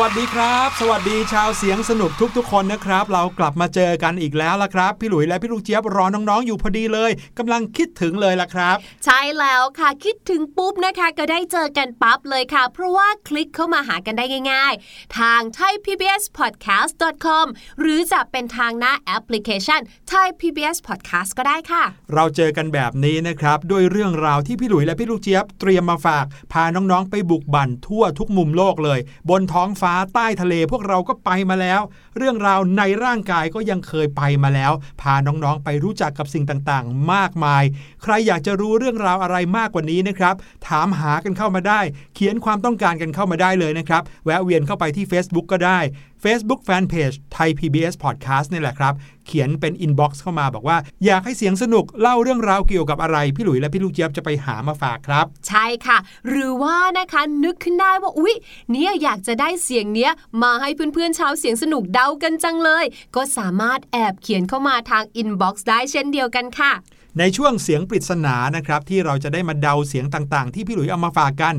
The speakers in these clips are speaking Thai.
วัสดีครับ สวัสดีชาวเสียงสนุกทุกๆ คนนะครับ เรากลับมาเจอกันอีกแล้วละครับ พี่หลุยและพี่ลูกเจี๊ยบรอน้องๆอยู่พอดีเลยกำลังคิดถึงเลยละครับ ใช่แล้วค่ะคิดถึงปุ๊บนะคะ ก็ได้เจอกันปั๊บเลยค่ะ เพราะว่าคลิกเข้ามาหากันได้ง่าย ๆ ทาง thaipbspodcast.com หรือจะเป็นทางหน้าแอปพลิเคชัน Thai PBS Podcast ก็ได้ค่ะ เราเจอกันแบบนี้นะครับด้วยเรื่องราวที่พี่หลุยและพี่ลูกเจี๊ยบเตรียมมาฝาก พาน้องๆไปบุกบั่นทั่วทุกมุมโลกเลย บนท้องฟ้าใต้ทะเลพวกเราก็ไปมาแล้ว เรื่องราวในร่างกายก็ยังเคยไปมาแล้ว พาน้องๆไปรู้จักกับสิ่งต่างๆ มากมาย ใครอยากจะรู้เรื่องราวอะไรมากกว่านี้นะครับ ถามหากันเข้ามาได้ เขียนความต้องการกันเข้ามาได้เลยนะครับ แวะเวียนเข้าไปที่ Facebook ก็ได้ Facebook Fanpage ไทย PBS Podcast นี่แหละครับ เขียนเป็น inbox เข้ามาบอกว่า อยากให้เสียงสนุกเล่าเรื่องราวเกี่ยวกับอะไร พี่หลุยและพี่ลูกเจี๊ยบจะไปหามาฝากครับ ใช่ค่ะ หรือว่านะคะนึกขึ้นได้ว่าอุ๊ยเนี่ยอยากจะได้เสียงเนี้ยมาให้เพื่อนๆชาวเสียงสนุกเดากันจังเลย ก็สามารถแอบเขียนเข้ามาทางอินบ็อกซ์ได้เช่นเดียวกันค่ะ ในช่วงเสียงปริศนานะครับที่เราจะได้มาเดาเสียงต่างๆ ที่พี่หลุยเอามาฝากกัน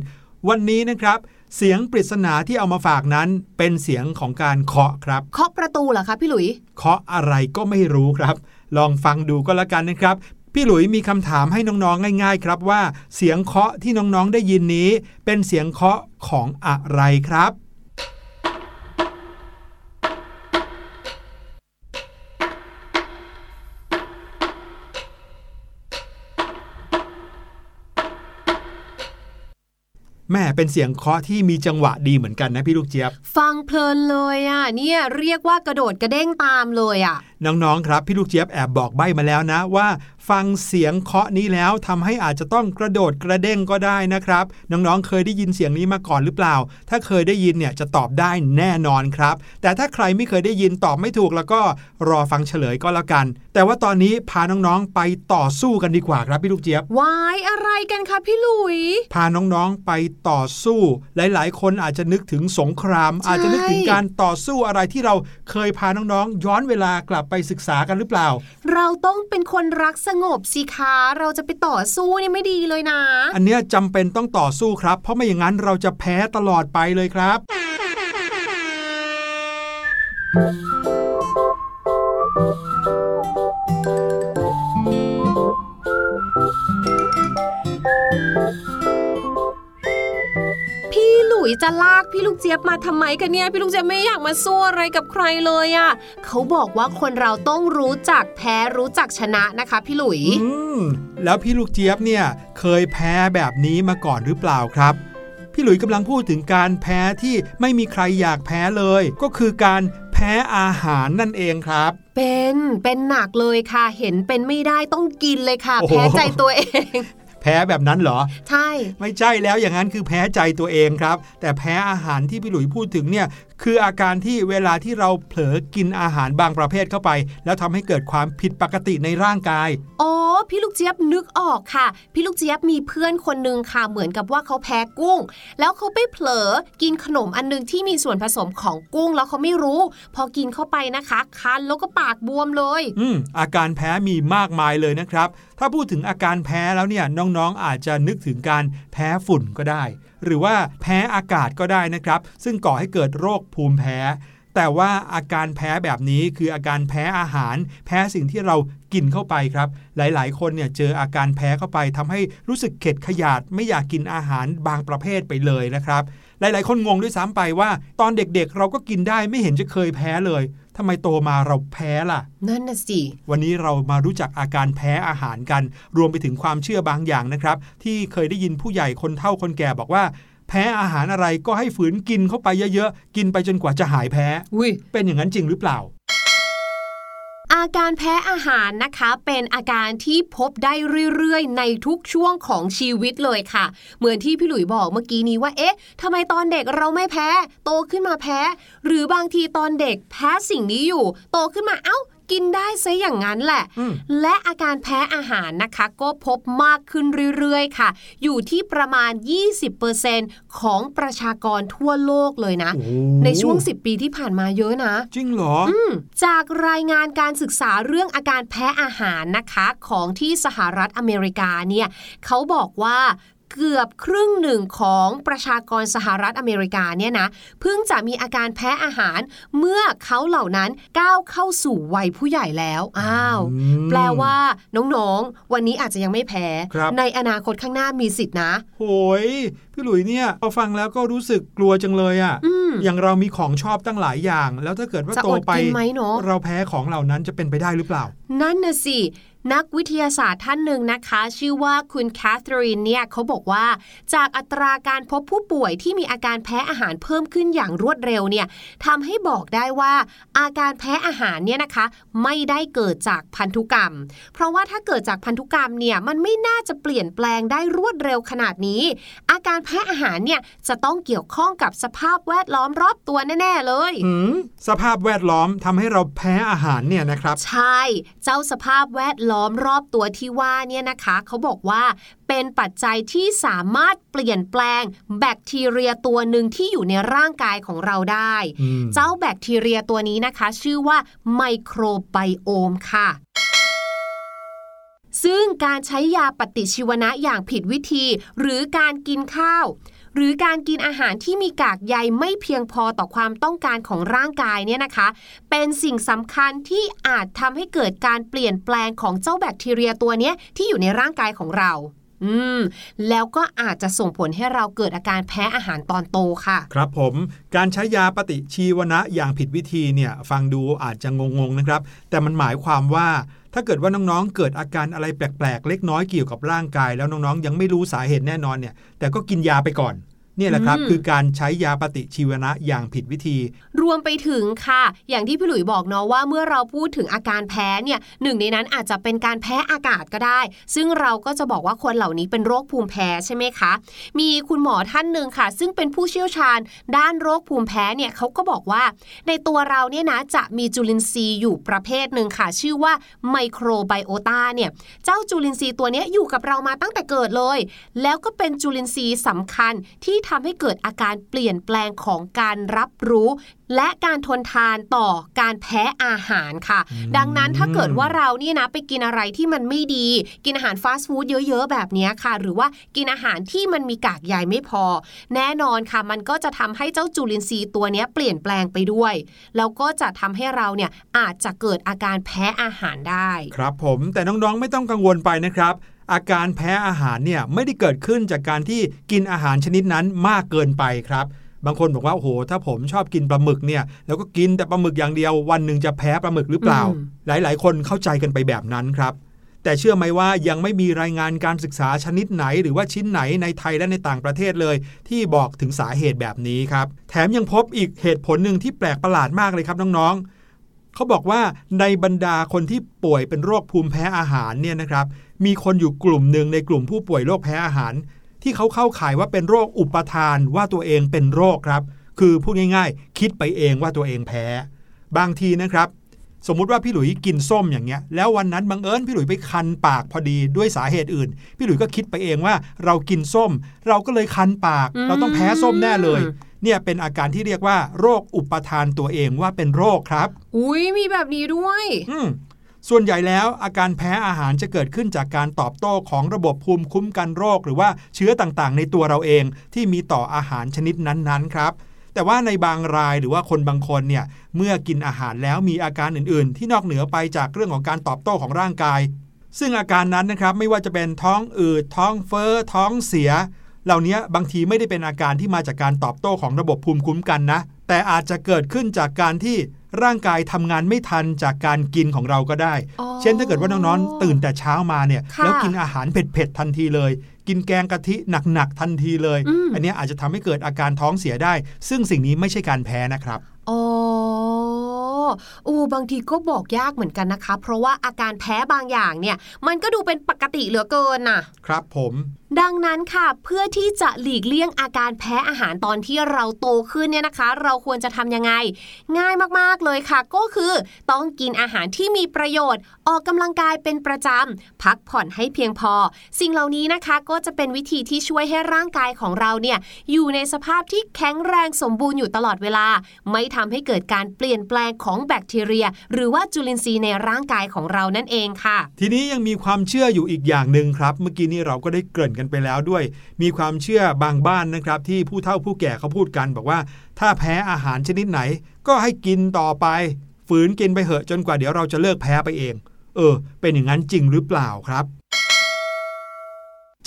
วันนี้นะครับ เสียงปริศนาที่เอามาฝากนั้นเป็นเสียงของการเคาะครับ เคาะประตูเหรอคะพี่หลุย เคาะอะไรก็ไม่รู้ครับ ลองฟังดูก็แล้วกันนะครับ พี่หลุยมีคำถามให้น้องๆง่าย ๆ ครับว่า เสียงเคาะที่น้องๆได้ยินนี้ เป็นเสียงเคาะของอะไรครับ แม่เป็นเสียงเคาะที่มีจังหวะดีเหมือนกันนะพี่ลูกเจี๊ยบ ฟังเพลินเลยอะเนี่ยเรียกว่ากระโดดกระเด้งตามเลยอะน้องๆครับพี่ลูกเจี๊ยบแอบบอกใบ้มาแล้วนะว่า ฟังเสียงเคาะนี้แล้วทำให้อาจจะต้องกระโดดกระเด้งก็ได้นะครับ น้องๆ เคยได้ยินเสียงนี้มาก่อนหรือเปล่า ถ้าเคยได้ยินเนี่ยจะตอบได้แน่นอนครับ แต่ถ้าใครไม่เคยได้ยินตอบไม่ถูกแล้วก็รอฟังเฉลยก็แล้วกัน แต่ว่าตอนนี้พาน้องๆไปต่อสู้กันดีกว่าครับพี่ลูกเจี๊ยบวายอะไรกันคะพี่หลุย พาน้องๆไปต่อสู้ หลายๆ คนอาจจะนึกถึงสงครามใช่อาจจะนึกถึงการต่อสู้อะไรที่เราเคยพาน้องๆ ย้อนเวลากลับไปศึกษากันหรือเปล่า เราต้องเป็นคนรักสงบสิคะเราจะไปต่อสู้นี่ไม่ดีเลยนะ อันเนี้ยจำเป็นต้องต่อสู้ครับ เพราะไม่อย่างนั้นเราจะแพ้ตลอดไปเลยครับ ยจะลากพี่ลูกเจี๊ยบมาทำไมกันเนี่ย พี่ลูกเจี๊ยบไม่อยากมาสู้อะไรกับใครเลยอะ่ะเขาบอกว่าคนเราต้องรู้จักแพ้รู้จักชนะนะคะ พี่หลุย อืมแล้วพี่ลูกเจี๊ยบเนี่ยเคยแพ้แบบนี้มาก่อนหรือเปล่าครับพี่หลุยส์กำลังพูดถึงการแพ้ที่ไม่มีใครอยากแพ้เลย ก็คือการแพ้อาหารนั่นเองครับ เป็นเป็นหนักเลยค่ะ เห็นเป็นไม่ได้ต้องกินเลยค่ะโอ้โหแพ้ใจตัวเองแพ้แบบนั้นเหรอ ใช่ ไม่ใช่แล้วอย่างนั้นคือแพ้ใจตัวเองครับ แต่แพ้อาหารที่พี่หลุยพูดถึงเนี่ย คืออาการที่เวลาที่เราเผลอกินอาหารบางประเภทเข้าไป แล้วทำให้เกิดความผิดปกติในร่างกาย อ๋อ พี่ลูกเจี๊ยบนึกออกค่ะ พี่ลูกเจี๊ยบมีเพื่อนคนหนึ่งค่ะ เหมือนกับว่าเขาแพ้กุ้ง แล้วเขาไปเผลอกินขนมอันหนึงที่มีส่วนผสมของกุ้งแล้วเขาไม่รู้ พอกินเข้าไปนะคะคันแล้วก็ปากบวมเลย อืมอาการแพ้มีมากมายเลยนะครับ ถ้าพูดถึงอาการแพ้แล้วเนี่ยน้องๆอาจจะนึกถึงการแพ้ฝุ่นก็ได้ หรือว่าแพ้อากาศก็ได้นะครับ ซึ่งก่อให้เกิดโรคภูมิแพ้ แต่ว่าอาการแพ้แบบนี้คืออาการแพ้อาหาร แพ้สิ่งที่เรากินเข้าไปครับ หลายๆ คนเนี่ยเจออาการแพ้เข้าไปทำให้รู้สึกเข็ดขยาดไม่อยากกินอาหารบางประเภทไปเลยนะครับ หลายๆ คนงงด้วยซ้ำไปว่า ตอนเด็กๆ เราก็กินได้ไม่เห็นจะเคยแพ้เลย ทำไมโตมาเราแพ้ล่ะ นั่นน่ะสิ วันนี้เรามารู้จักอาการแพ้อาหารกัน รวมไปถึงความเชื่อบางอย่างนะครับ ที่เคยได้ยินผู้ใหญ่คนเฒ่าคนแก่บอกว่า แพ้อาหารอะไรก็ให้ฝืนกินเข้าไปเยอะๆ กินไปจนกว่าจะหายแพ้อุ้ยเป็นอย่างนั้นจริงหรือเปล่า อาการแพ้อาหารนะคะเป็นอาการที่พบได้เรื่อยๆ ในทุกช่วงของชีวิตเลยค่ะ เหมือนที่พี่หลุยบอกเมื่อกี้นี้ว่าเอ๊ะทำไมตอนเด็กเราไม่แพ้ โตขึ้นมาแพ้ หรือบางทีตอนเด็กแพ้สิ่งนี้อยู่ โตขึ้นมาเอ้า กินได้ซะอย่างนั้นแหละอืมและอาการแพ้อาหารนะคะ ก็พบมากขึ้นเรื่อยๆ ค่ะ อยู่ที่ประมาณ 20%ของประชากรทั่วโลกเลยนะโอ้ในช่วง 10 ปีที่ผ่านมาเยอะนะ จริงเหรออืมจากรายงานการศึกษาเรื่องอาการแพ้อาหารนะคะ ของที่สหรัฐอเมริกาเนี่ยเขาบอกว่า เกือบครึ่งหนึ่งของประชากรสหรัฐอเมริกาเนี่ยนะเพิ่งจะมีอาการแพ้อาหารเมื่อเขาเหล่านั้นก้าวเข้าสู่วัยผู้ใหญ่แล้วอ้าวอืมแปลว่าน้องๆ วันนี้อาจจะยังไม่แพ้ครับในอนาคตข้างหน้ามีสิทธินะโหยพี่หลุยเนี่ยพอฟังแล้วก็รู้สึกกลัวจังเลยอะ่ะอืมอย่างเรามีของชอบตั้งหลายอย่าง แล้วถ้าเกิดว่าจะโตอดไปกินไหมเนอะเราแพ้ของเหล่านั้นจะเป็นไปได้หรือเปล่า นั่นน่ะสิ นักวิทยาศาสตร์ท่านหนึ่งนะคะ ชื่อว่าคุณแคทเธอรีนเนี่ยเขาบอกว่า จากอัตราการพบผู้ป่วยที่มีอาการแพ้อาหารเพิ่มขึ้นอย่างรวดเร็วเนี่ยทำให้บอกได้ว่า อาการแพ้อาหารเนี่ยนะคะ ไม่ได้เกิดจากพันธุกรรม เพราะว่าถ้าเกิดจากพันธุกรรมเนี่ยมันไม่น่าจะเปลี่ยนแปลงได้รวดเร็วขนาดนี้ อาการแพ้อาหารเนี่ยจะต้องเกี่ยวข้องกับสภาพแวดล้อมรอบตัวแน่ๆเลยหืมสภาพแวดล้อมทำให้เราแพ้อาหารเนี่ยนะครับ ใช่ เจ้าสภาพแวดล้อมรอบตัวที่ว่าเนี่ยนะคะเขาบอกว่าเป็นปัจจัยที่สามารถเปลี่ยนแปลงแบคทีเรียตัวหนึ่งที่อยู่ในร่างกายของเราได้อืมเจ้าแบคทีเรียตัวนี้นะคะ ชื่อว่าไมโครไบโอมค่ะซึ่งการใช้ยาปฏิชีวนะอย่างผิดวิธี หรือการกินข้าว หรือการกินอาหารที่มีกากใยไม่เพียงพอต่อความต้องการของร่างกายเนี่ยนะคะ เป็นสิ่งสำคัญที่อาจทำให้เกิดการเปลี่ยนแปลงของเจ้าแบคทีเรียตัวเนี้ยที่อยู่ในร่างกายของเรา อืม แล้วก็อาจจะส่งผลให้เราเกิดอาการแพ้อาหารตอนโตค่ะ ครับผม การใช้ยาปฏิชีวนะอย่างผิดวิธีเนี่ย ฟังดูอาจจะงงๆนะครับ แต่มันหมายความว่า ถ้าเกิดว่าน้องๆ เกิดอาการอะไรแปลกๆ เล็กน้อยเกี่ยวกับร่างกาย แล้วน้องๆ ยังไม่รู้สาเหตุแน่นอนเนี่ย แต่ก็กินยาไปก่อน เนี่ยแหละครับอืมคือการใช้ยาปฏิชีวนะอย่างผิดวิธี รวมไปถึงค่ะ อย่างที่พี่หลุยบอกเนาะว่าเมื่อเราพูดถึงอาการแพ้เนี่ยหนึ่งในนั้นอาจจะเป็นการแพ้อากาศก็ได้ ซึ่งเราก็จะบอกว่าคนเหล่านี้เป็นโรคภูมิแพ้ใช่ไหมคะ มีคุณหมอท่านหนึ่งค่ะ ซึ่งเป็นผู้เชี่ยวชาญ ด้านโรคภูมิแพ้เนี่ยเขาก็บอกว่า ในตัวเราเนี่ยนะจะมีจุลินทรีย์อยู่ประเภทหนึ่งค่ะ ชื่อว่าไมโครไบโอตาเนี่ยเจ้าจุลินทรีย์ตัวเนี้ยอยู่กับเรามาตั้งแต่เกิดเลย แล้วก็เป็นจุลินทรีย์สำคัญที่ทำให้เกิดอาการเปลี่ยนแปลงของการรับรู้ และการทนทานต่อการแพ้อาหารค่ะ ดังนั้นถ้าเกิดว่าเราเนี่ยนะไปกินอะไรที่มันไม่ดี กินอาหารฟาสต์ฟู้ดเยอะ ๆ แบบเนี้ยค่ะ หรือว่ากินอาหารที่มันมีกากใยไม่พอ แน่นอนค่ะ มันก็จะทำให้เจ้าจุลินทรีย์ตัวเนี้ยเปลี่ยนแปลงไปด้วย แล้วก็จะทำให้เราเนี่ยอาจจะเกิดอาการแพ้อาหารได้ ครับผมแต่น้องๆไม่ต้องกังวลไปนะครับ อาการแพ้อาหารเนี่ยไม่ได้เกิดขึ้นจากการที่กินอาหารชนิดนั้นมากเกินไปครับ บางคนบอกว่าโอ้โหถ้าผมชอบกินปลาหมึกเนี่ยแล้วก็กินแต่ปลาหมึกอย่างเดียว วันหนึ่งจะแพ้ปลาหมึกหรือเปล่าอืมหลาย ๆ คนเข้าใจกันไปแบบนั้นครับ แต่เชื่อไหมว่ายังไม่มีรายงานการศึกษาชนิดไหน หรือว่าชิ้นไหนในไทยและในต่างประเทศเลย ที่บอกถึงสาเหตุแบบนี้ครับ แถมยังพบอีกเหตุผลหนึ่งที่แปลกประหลาดมากเลยครับน้องๆเขาบอกว่าในบรรดาคนที่ป่วยเป็นโรคภูมิแพ้อาหารเนี่ยนะครับ มีคนอยู่กลุ่มหนึ่งในกลุ่มผู้ป่วยโรคแพ้อาหาร ที่เขาเข้าข่ายว่าเป็นโรคอุปทานว่าตัวเองเป็นโรคครับ คือพูดง่ายๆ คิดไปเองว่าตัวเองแพ้ บางทีนะครับ สมมุติว่าพี่หลุยกินส้มอย่างเงี้ย แล้ววันนั้นบังเอิญพี่หลุยไปคันปากพอดีด้วยสาเหตุอื่น พี่หลุยก็คิดไปเองว่าเรากินส้ม เราก็เลยคันปากอืมเราต้องแพ้ส้มแน่เลยเนี่ยเป็นอาการที่เรียกว่า โรคอุปทานตัวเองว่าเป็นโรคครับ อุ้ยมีแบบนี้ด้วย อืม ส่วนใหญ่แล้วอาการแพ้อาหารจะเกิดขึ้นจากการตอบโต้ของระบบภูมิคุ้มกันโรค หรือว่าเชื้อต่างๆ ในตัวเราเองที่มีต่ออาหารชนิดนั้นๆครับแต่ว่าในบางรายหรือว่าคนบางคนเนี่ยเมื่อกินอาหารแล้วมีอาการอื่น ๆ ที่นอกเหนือไปจากเรื่องของการตอบโต้ของร่างกาย ซึ่งอาการนั้นนะครับไม่ว่าจะเป็นท้องอืดท้องเฟ้อท้องเสีย เหล่านี้บางทีไม่ได้เป็นอาการที่มาจากการตอบโต้ของระบบภูมิคุ้มกันนะ แต่อาจจะเกิดขึ้นจากการที่ ร่างกายทำงานไม่ทันจากการกินของเราก็ได้อ๋อเช่นถ้าเกิดว่าน้องๆตื่นแต่เช้ามาเนี่ยค่ะแล้วกินอาหารเผ็ดๆทันทีเลย กินแกงกะทิหนักๆทันทีเลยอืมอันเนี้ยอาจจะทำให้เกิดอาการท้องเสียได้ ซึ่งสิ่งนี้ไม่ใช่การแพ้นะครับอ๋อโอ้บางทีก็บอกยากเหมือนกันนะคะ เพราะว่าอาการแพ้บางอย่างเนี่ย มันก็ดูเป็นปกติเหลือเกินน่ะ ครับผมดังนั้นค่ะ เพื่อที่จะหลีกเลี่ยงอาการแพ้อาหารตอนที่เราโตขึ้นเนี่ยนะคะ เราควรจะทำยังไง ง่ายมากๆเลยค่ะ ก็คือต้องกินอาหารที่มีประโยชน์ ออกกำลังกายเป็นประจำพักผ่อนให้เพียงพอ สิ่งเหล่านี้นะคะก็จะเป็นวิธีที่ช่วยให้ร่างกายของเราเนี่ยอยู่ในสภาพที่แข็งแรงสมบูรณ์อยู่ตลอดเวลา ไม่ทำให้เกิดการเปลี่ยนแปลงของแบคทีเรีย หรือว่าจุลินทรีย์ในร่างกายของเรานั่นเองค่ะ ทีนี้ยังมีความเชื่ออยู่อีกอย่างหนึ่งครับ เมื่อกี้นี้เราก็ได้เกริ่นกันไปแล้วด้วย มีความเชื่อบางบ้านนะครับ ที่ผู้เฒ่าผู้แก่เขาพูดกัน บอกว่า ถ้าแพ้อาหารชนิดไหน ก็ให้กินต่อไป ฝืนกินไปเหอะจนกว่าเดี๋ยวเราจะเลิกแพ้ไปเอง เออ เป็นอย่างนั้นจริงหรือเปล่าครับ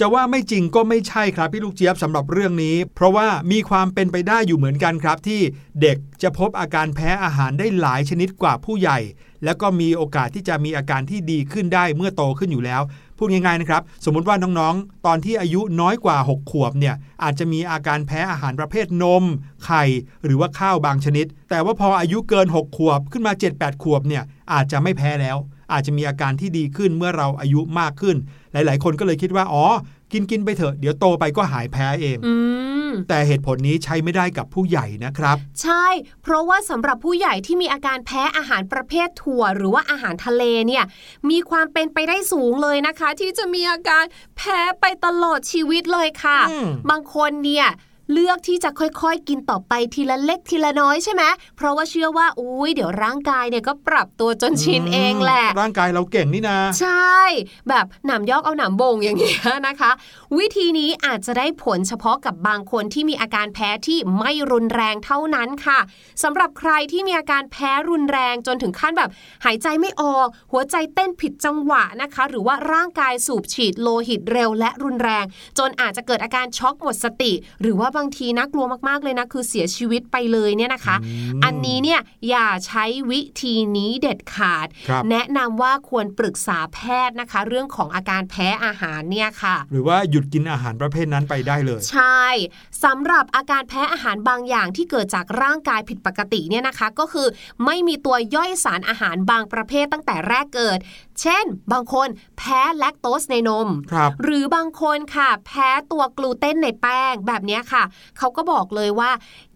จะว่าไม่จริงก็ไม่ใช่ครับพี่ลูกเจี๊ยบสำหรับเรื่องนี้ เพราะว่ามีความเป็นไปได้อยู่เหมือนกันครับ ที่เด็กจะพบอาการแพ้อาหารได้หลายชนิดกว่าผู้ใหญ่ แล้วก็มีโอกาสที่จะมีอาการที่ดีขึ้นได้เมื่อโตขึ้นอยู่แล้วพูดง่ายๆนะครับสมมติว่าน้องๆ ตอนที่อายุน้อยกว่า 6 ขวบเนี่ยอาจจะมีอาการแพ้อาหารประเภทนม ไข่ หรือว่าข้าวบางชนิด แต่ว่าพออายุเกิน 6 ขวบขึ้นมา 7-8 ขวบเนี่ยอาจจะไม่แพ้แล้ว อาจจะมีอาการที่ดีขึ้นเมื่อเราอายุมากขึ้น หลาย ๆ คนก็เลยคิดว่าอ๋อ กินกินไปเถอะเดี๋ยวโตไปก็หายแพ้เองอืมแต่เหตุผลนี้ใช้ไม่ได้กับผู้ใหญ่นะครับ ใช่ เพราะว่าสำหรับผู้ใหญ่ที่มีอาการแพ้อาหารประเภทถั่ว หรือว่าอาหารทะเลเนี่ยมีความเป็นไปได้สูงเลยนะคะ ที่จะมีอาการแพ้ไปตลอดชีวิตเลยค่ะอืมบางคนเนี่ย เลือกที่จะค่อยๆ กินต่อไปทีละเล็กทีละน้อยใช่ไหมเพราะว่าเชื่อว่าอุ้ยเดี๋ยวร่างกายเนี่ยก็ปรับตัวจนชินเองแหละ ร่างกายเราเก่งนี่นะ ใช่ แบบหนามยอกเอาหนามบ่งอย่างเงี้ยนะคะ วิธีนี้อาจจะได้ผลเฉพาะกับบางคนที่มีอาการแพ้ที่ไม่รุนแรงเท่านั้นค่ะสำหรับใครที่มีอาการแพ้รุนแรงจนถึงขั้นแบบ หายใจไม่ออก หัวใจเต้นผิดจังหวะนะคะ หรือว่าร่างกายสูบฉีดโลหิตเร็วและรุนแรง จนอาจจะเกิดอาการช็อกหมดสติ หรือว่าบางทีน่ากลัวมากๆเลยนะคือเสียชีวิตไปเลยเนี่ยนะคะ อันนี้เนี่ยอย่าใช้วิธีนี้เด็ดขาดครับแนะนำว่าควรปรึกษาแพทย์นะคะ เรื่องของอาการแพ้อาหารเนี่ยค่ะ หรือว่าหยุดกินอาหารประเภทนั้นไปได้เลย ใช่สำหรับอาการแพ้อาหารบางอย่างที่เกิดจากร่างกายผิดปกติเนี่ยนะคะ ก็คือไม่มีตัวย่อยสารอาหารบางประเภทตั้งแต่แรกเกิด เช่น บางคนแพ้แลคโตสในนมครับหรือบางคนค่ะ แพ้ตัวกลูเตนในแป้งแบบเนี้ยค่ะ เขาก็บอกเลยว่า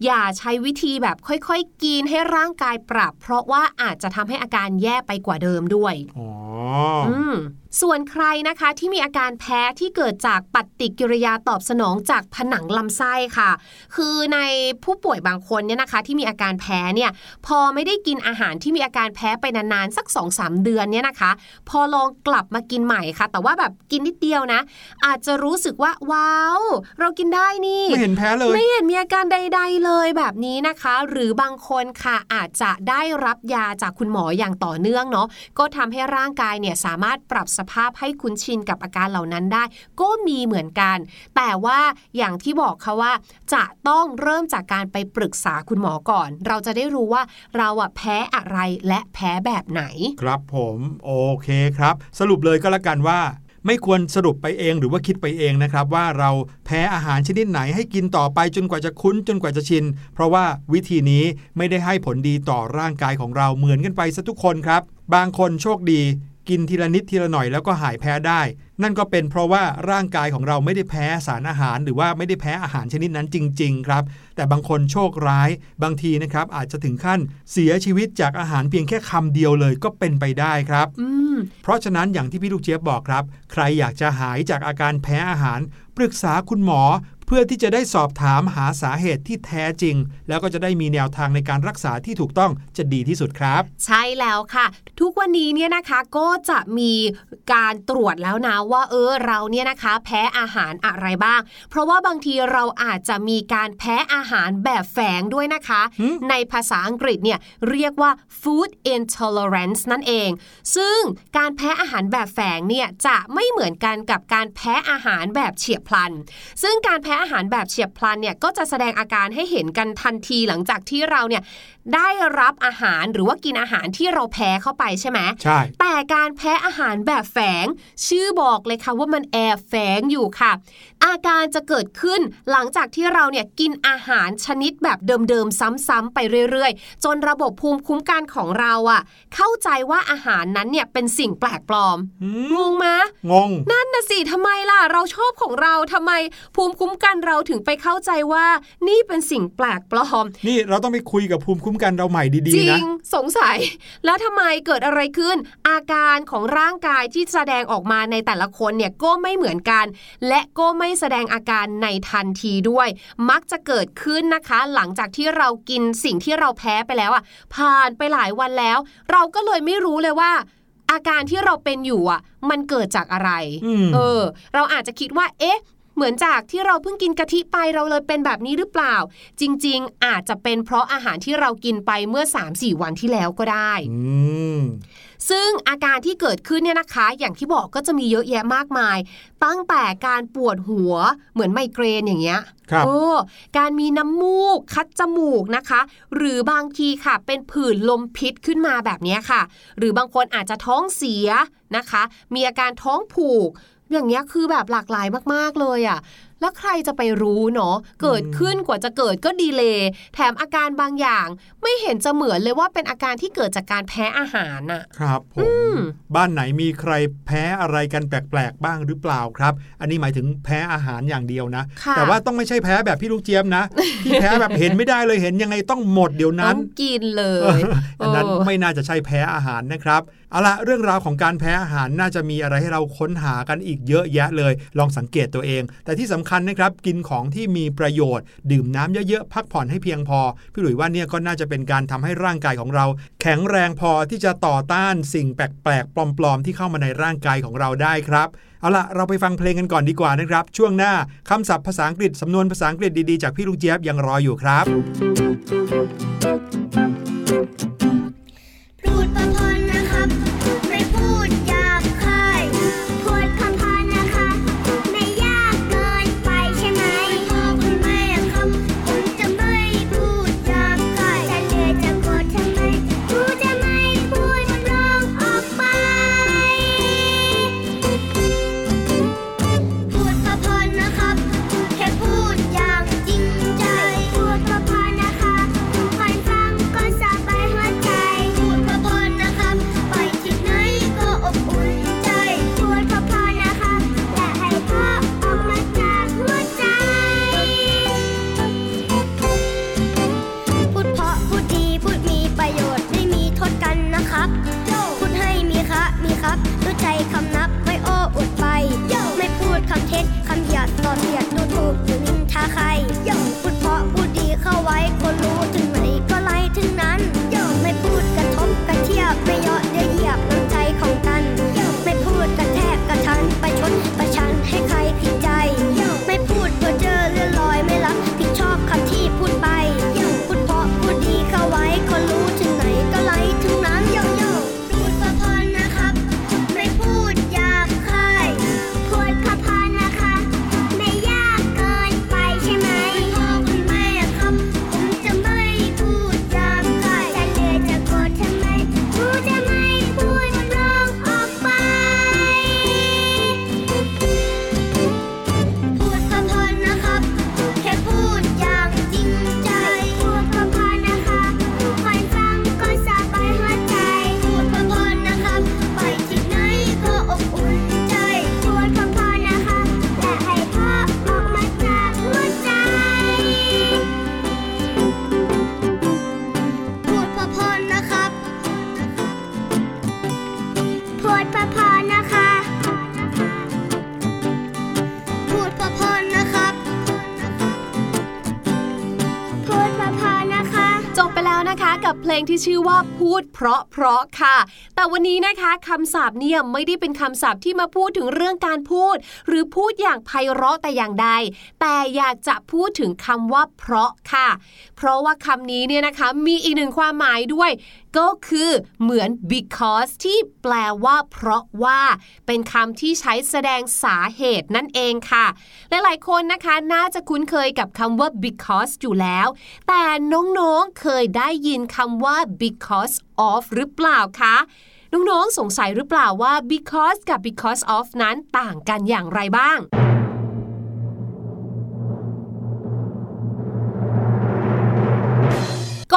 อย่าใช้วิธีแบบค่อยๆ กินให้ร่างกายปรับ เพราะว่าอาจจะทำให้อาการแย่ไปกว่าเดิมด้วยอ๋ออืม ส่วนใครนะคะที่มีอาการแพ้ที่เกิดจากปฏิกิริยาตอบสนองจากผนังลำไส้ค่ะ คือในผู้ป่วยบางคนเนี่ยนะคะ ที่มีอาการแพ้เนี่ยพอไม่ได้กินอาหารที่มีอาการแพ้ไปนานๆสัก2อสเดือนเนี่ยนะคะ พอลองกลับมากินใหม่ค่ะ แต่ว่าแบบกินนิดเดียวนะ อาจจะรู้สึกว่าว้าวเรากินได้นี่ไม่เห็นแพ้เลยไม่เห็นมีอาการใด ๆ เลยแบบนี้นะคะ หรือบางคนค่ะอาจจะได้รับยาจากคุณหมออย่างต่อเนื่องเนาะก็ทำให้ร่างกายเนี่ยสามารถปรับสภาพให้คุ้นชินกับอาการเหล่านั้นได้ ก็มีเหมือนกัน แต่ว่าอย่างที่บอกค่ะว่า จะต้องเริ่มจากการไปปรึกษาคุณหมอก่อน เราจะได้รู้ว่าเราอะแพ้อะไรและแพ้แบบไหน ครับผมโอเคครับ สรุปเลยก็แล้วกันว่าไม่ควรสรุปไปเองหรือว่าคิดไปเองนะครับว่าเราแพ้อาหารชนิดไหนให้กินต่อไปจนกว่าจะคุ้นจนกว่าจะชิน เพราะว่าวิธีนี้ไม่ได้ให้ผลดีต่อร่างกายของเราเหมือนกันไปซะทุกคนครับ บางคนโชคดี กินทีละนิดทีละหน่อยแล้วก็หายแพ้ได้ นั่นก็เป็นเพราะว่าร่างกายของเราไม่ได้แพ้สารอาหาร หรือว่าไม่ได้แพ้อาหารชนิดนั้นจริง ๆ ครับ แต่บางคนโชคร้ายบางทีนะครับอาจจะถึงขั้นเสียชีวิตจากอาหารเพียงแค่คำเดียวเลยก็เป็นไปได้ครับอืมเพราะฉะนั้นอย่างที่พี่ลูกเจี๊ยบบอกครับ ใครอยากจะหายจากอาการแพ้อาหาร ปรึกษาคุณหมอ เพื่อที่จะได้สอบถามหาสาเหตุที่แท้จริง แล้วก็จะได้มีแนวทางในการรักษาที่ถูกต้องจะดีที่สุดครับ ใช่แล้วค่ะ ทุกวันนี้เนี่ยนะคะก็จะมีการตรวจแล้วนะว่าเออเราเนี่ยนะคะ แพ้อาหารอะไรบ้าง เพราะว่าบางทีเราอาจจะมีการแพ้อาหารแบบแฝงด้วยนะคะหืมในภาษาอังกฤษเนี่ยเรียกว่า food intolerance นั่นเอง ซึ่งการแพ้อาหารแบบแฝงเนี่ยจะไม่เหมือนกันกับการแพ้อาหารแบบเฉียบพลัน ซึ่งการแพ้อาหารแบบเฉียบพลันเนี่ยก็จะแสดงอาการให้เห็นกันทันทีหลังจากที่เราเนี่ยได้รับอาหารหรือว่ากินอาหารที่เราแพ้เข้าไปใช่ไหมใช่ แต่การแพ้อาหารแบบแฝง ชื่อบอกเลยค่ะว่ามันแอบแฝงอยู่ค่ะ อาการจะเกิดขึ้นหลังจากที่เราเนี่ยกินอาหารชนิดแบบเดิมๆซ้ำๆไปเรื่อยๆ จนระบบภูมิคุ้มกันของเราอะเข้าใจว่าอาหารนั้นเนี่ยเป็นสิ่งแปลกปลอมอืงมงไหมงง นั่นนะสิทำไมล่ะ เราชอบของเราทำไม ภูมิคุ้มกันเราถึงไปเข้าใจว่า นี่เป็นสิ่งแปลกปลอม นี่เราต้องไปคุยกับภูมิคุ้มกันเราใหม่ดีจริๆนะงสงสัย แล้วทำไมเกิดอะไรขึ้น อาการของร่างกายที่แสดงออกมาในแต่ละคนเนี่ยก็ไม่เหมือนกัน และก็ไม่แสดงอาการในทันทีด้วย มักจะเกิดขึ้นนะคะ หลังจากที่เรากินสิ่งที่เราแพ้ไปแล้วอะผ่านไปหลายวันแล้ว เราก็เลยไม่รู้เลยว่า อาการที่เราเป็นอยู่อะ มันเกิดจากอะไรอืมเออ เราอาจจะคิดว่า เอ๊ะ เหมือนจากที่เราเพิ่งกินกะทิไปเราเลยเป็นแบบนี้หรือเปล่า จริง ๆ อาจจะเป็นเพราะอาหารที่เรากินไปเมื่อ 3-4 วันที่แล้วก็ได้อืมซึ่งอาการที่เกิดขึ้นเนี่ยนะคะ อย่างที่บอกก็จะมีเยอะแยะมากมาย ตั้งแต่การปวดหัวเหมือนไมเกรนอย่างเงี้ยครับโอ้การมีน้ำมูกคัดจมูกนะคะ หรือบางทีค่ะ เป็นผื่นลมพิษขึ้นมาแบบเนี้ยค่ะ หรือบางคนอาจจะท้องเสียนะคะ มีอาการท้องผูก อย่างเงี้ยคือแบบหลากหลายมากๆเลยอะ่ะ แล้วใครจะไปรู้เนาะเกิดขึ้นกว่าจะเกิดก็ดีเลย์แถมอาการบางอย่าง ไม่เห็นจะเหมือนเลยว่าเป็นอาการที่เกิดจากการแพ้อาหารน่ะ ครับผมบ้านไหนมีใครแพ้อะไรกันแปลกๆบ้างหรือเปล่าครับ อันนี้หมายถึงแพ้อาหารอย่างเดียวนะค่ะแต่ว่าต้องไม่ใช่แพ้แบบพี่ลูกเจี๊ยบนะที่แพ้แบบเห็นไม่ได้เลยเห็นยังไงต้องหมดเดี๋ยวต้นั้อนงกินเลยอันนั้นเออไม่น่าจะใช่แพ้อาหารนะครับ เอาละเรื่องราวของการแพ้อาหารน่าจะมีอะไรให้เราค้นหากันอีกเยอะแยะเลย ลองสังเกตตัวเอง แต่ที่สำคัญนะครับกินของที่มีประโยชน์ ดื่มน้ำเยอะๆพักผ่อนให้เพียงพอ พี่หลุยว่าเนี่ยก็น่าจะเป็นการทำให้ร่างกายของเรา แข็งแรงพอที่จะต่อต้านสิ่งแปลกๆปลอมๆ ที่เข้ามาในร่างกายของเราได้ครับเอาละเราไปฟังเพลงกันก่อนดีกว่านะครับ ช่วงหน้าคำศัพท์ภาษาอังกฤษสำนวนภาษาอังกฤษดีๆ จากพี่ลูกเจี๊ยบยังรออยู่ครับ กับเพลงที่ชื่อว่าพูดเพราะเพราะค่ะ แต่วันนี้นะคะคำศัพท์เนี่ยไม่ได้เป็นคำศัพท์ที่มาพูดถึงเรื่องการพูด หรือพูดอย่างไพเราะแต่อย่างใด แต่อยากจะพูดถึงคำว่าเพราะค่ะ เพราะว่าคำนี้เนี่ยนะคะมีอีกหนึ่งความหมายด้วย ก็คือเหมือน because ที่แปลว่าเพราะว่า เป็นคำที่ใช้แสดงสาเหตุนั่นเองค่ะ หลายๆคนนะคะน่าจะคุ้นเคยกับคำว่า because อยู่แล้ว แต่น้องๆเคยได้ยินคำว่า because of หรือเปล่าคะน้องๆสงสัยหรือเปล่าว่า because กับ because of นั้นต่างกันอย่างไรบ้าง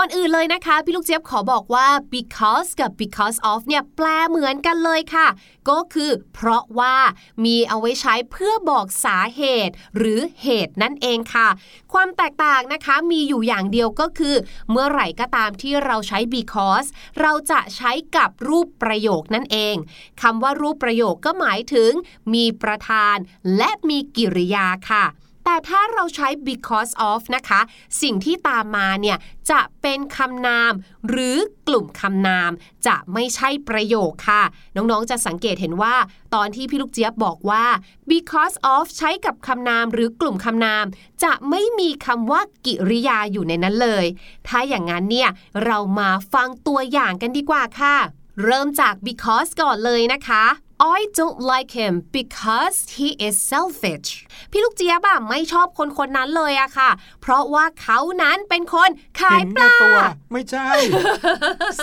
ก่อนอื่นเลยนะคะ พี่ลูกเจี๊ยบขอบอกว่า because กับ because of เนี่ยแปลเหมือนกันเลยค่ะ ก็คือเพราะว่ามีเอาไว้ใช้เพื่อบอกสาเหตุ หรือเหตุนั่นเองค่ะ ความแตกต่างนะคะมีอยู่อย่างเดียวก็คือ เมื่อไหร่ก็ตามที่เราใช้ because เราจะใช้กับรูปประโยคนั่นเองคำว่ารูปประโยคก็หมายถึง มีประธาน และมีกิริยาค่ะ แต่ถ้าเราใช้ because of นะคะ สิ่งที่ตามมาเนี่ยจะเป็นคำนาม หรือกลุ่มคำนาม จะไม่ใช่ประโยคค่ะ น้องๆจะสังเกตเห็นว่า ตอนที่พี่ลูกเจี๊ยบบอกว่า because of ใช้กับคำนามหรือกลุ่มคำนาม จะไม่มีคำว่ากิริยาอยู่ในนั้นเลย ถ้าอย่างนั้นเนี่ยเรามาฟังตัวอย่างกันดีกว่าค่ะ เริ่มจาก because ก่อนเลยนะคะ I don't like him because he is selfish พี่ลูกเจี๊ยบอะไม่ชอบคนคนนั้นเลยอะค่ะ เพราะว่าเขานั้นเป็นคนขายเห็นปแก่ลาตัวไม่ใช่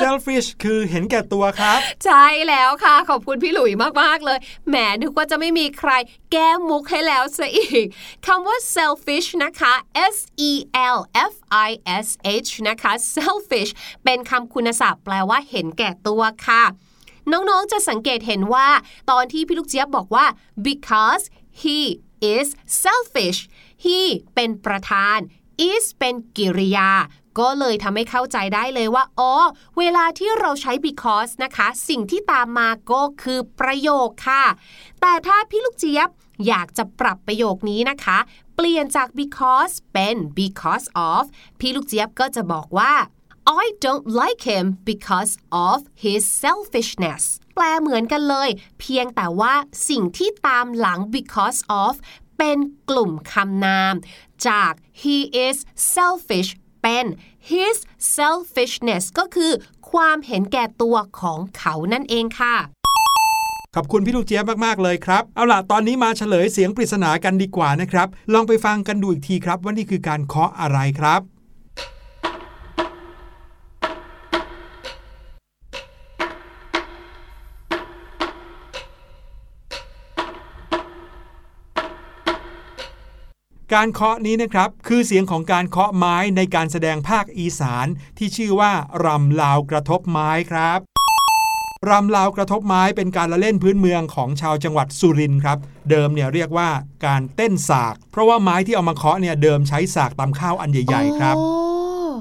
selfish คือเห็นแก่ตัวครับ ใช่แล้วค่ะ ขอบคุณพี่หลุยมากๆเลย แหมนึกว่าจะไม่มีใครแก้มุกให้แล้วซะอีกคำว่า selfish นะคะ S E L F I S H นะคะ selfish เป็นคำคุณศัพท์แปลว่าเห็นแก่ตัวค่ะ น้องๆจะสังเกตเห็นว่า ตอนที่พี่ลูกเจี๊ยบบอกว่า because he is selfish he เป็นประธาน is เป็นกิริยา ก็เลยทำให้เข้าใจได้เลยว่า อ๋อ เวลาที่เราใช้ because นะคะ สิ่งที่ตามมาก็คือประโยคค่ะ แต่ถ้าพี่ลูกเจี๊ยบอยากจะปรับประโยคนี้นะคะ เปลี่ยนจาก because เป็น because of พี่ลูกเจี๊ยบก็จะบอกว่า I don't like him because of his selfishness แปลเหมือนกันเลย เพียงแต่ว่าสิ่งที่ตามหลัง because of เป็นกลุ่มคำนาม จาก he is selfish เป็น his selfishness ก็คือความเห็นแก่ตัวของเขานั่นเองค่ะ ขอบคุณพี่ลูกเจี๊ยบมาก ๆ เลยครับ เอาล่ะ ตอนนี้มาเฉลยเสียงปริศนากันดีกว่านะครับ ลองไปฟังกันดูอีกทีครับว่านี่คือการเคาะอะไรครับ การเคาะนี้นะครับคือเสียงของการเคาะไม้ในการแสดงภาคอีสาน ที่ชื่อว่ารำลาวกระทบไม้ครับรำลาวกระทบไม้เป็นการละเล่นพื้นเมืองของชาวจังหวัดสุรินทร์ครับ เดิมเนี่ยเรียกว่าการเต้นสาก เพราะว่าไม้ที่เอามาเคาะเนี่ยเดิมใช้สากตำข้าวอันใหญ่ ๆ ครับโอ้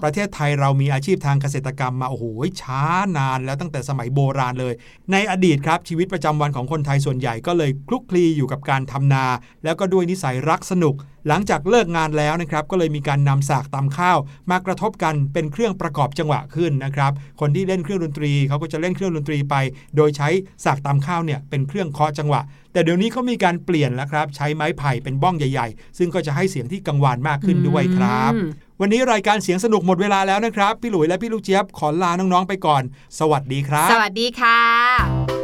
ประเทศไทยเรามีอาชีพทางเกษตรกรรมมาโอ้โหช้านานแล้วตั้งแต่สมัยโบราณเลย ในอดีตครับชีวิตประจำวันของคนไทยส่วนใหญ่ก็เลยคลุกคลีอยู่กับการทำนา แล้วก็ด้วยนิสัยรักสนุก หลังจากเลิกงานแล้วนะครับก็เลยมีการนำสากตำข้าว มากระทบกันเป็นเครื่องประกอบจังหวะขึ้นนะครับ คนที่เล่นเครื่องดนตรีเขาก็จะเล่นเครื่องดนตรีไป โดยใช้สากตำข้าวเนี่ยเป็นเครื่องเคาะจังหวะ แต่เดี๋ยวนี้เขามีการเปลี่ยนแล้วครับใช้ไม้ไผ่เป็นบ้องใหญ่ๆ ซึ่งก็จะให้เสียงที่กังวานมากขึ้นด้วยครับอืมวันนี้รายการเสียงสนุกหมดเวลาแล้วนะครับ พี่หลุยและพี่ลูกเจี๊ยบขอลาน้องๆไปก่อน สวัสดีครับ สวัสดีค่ะ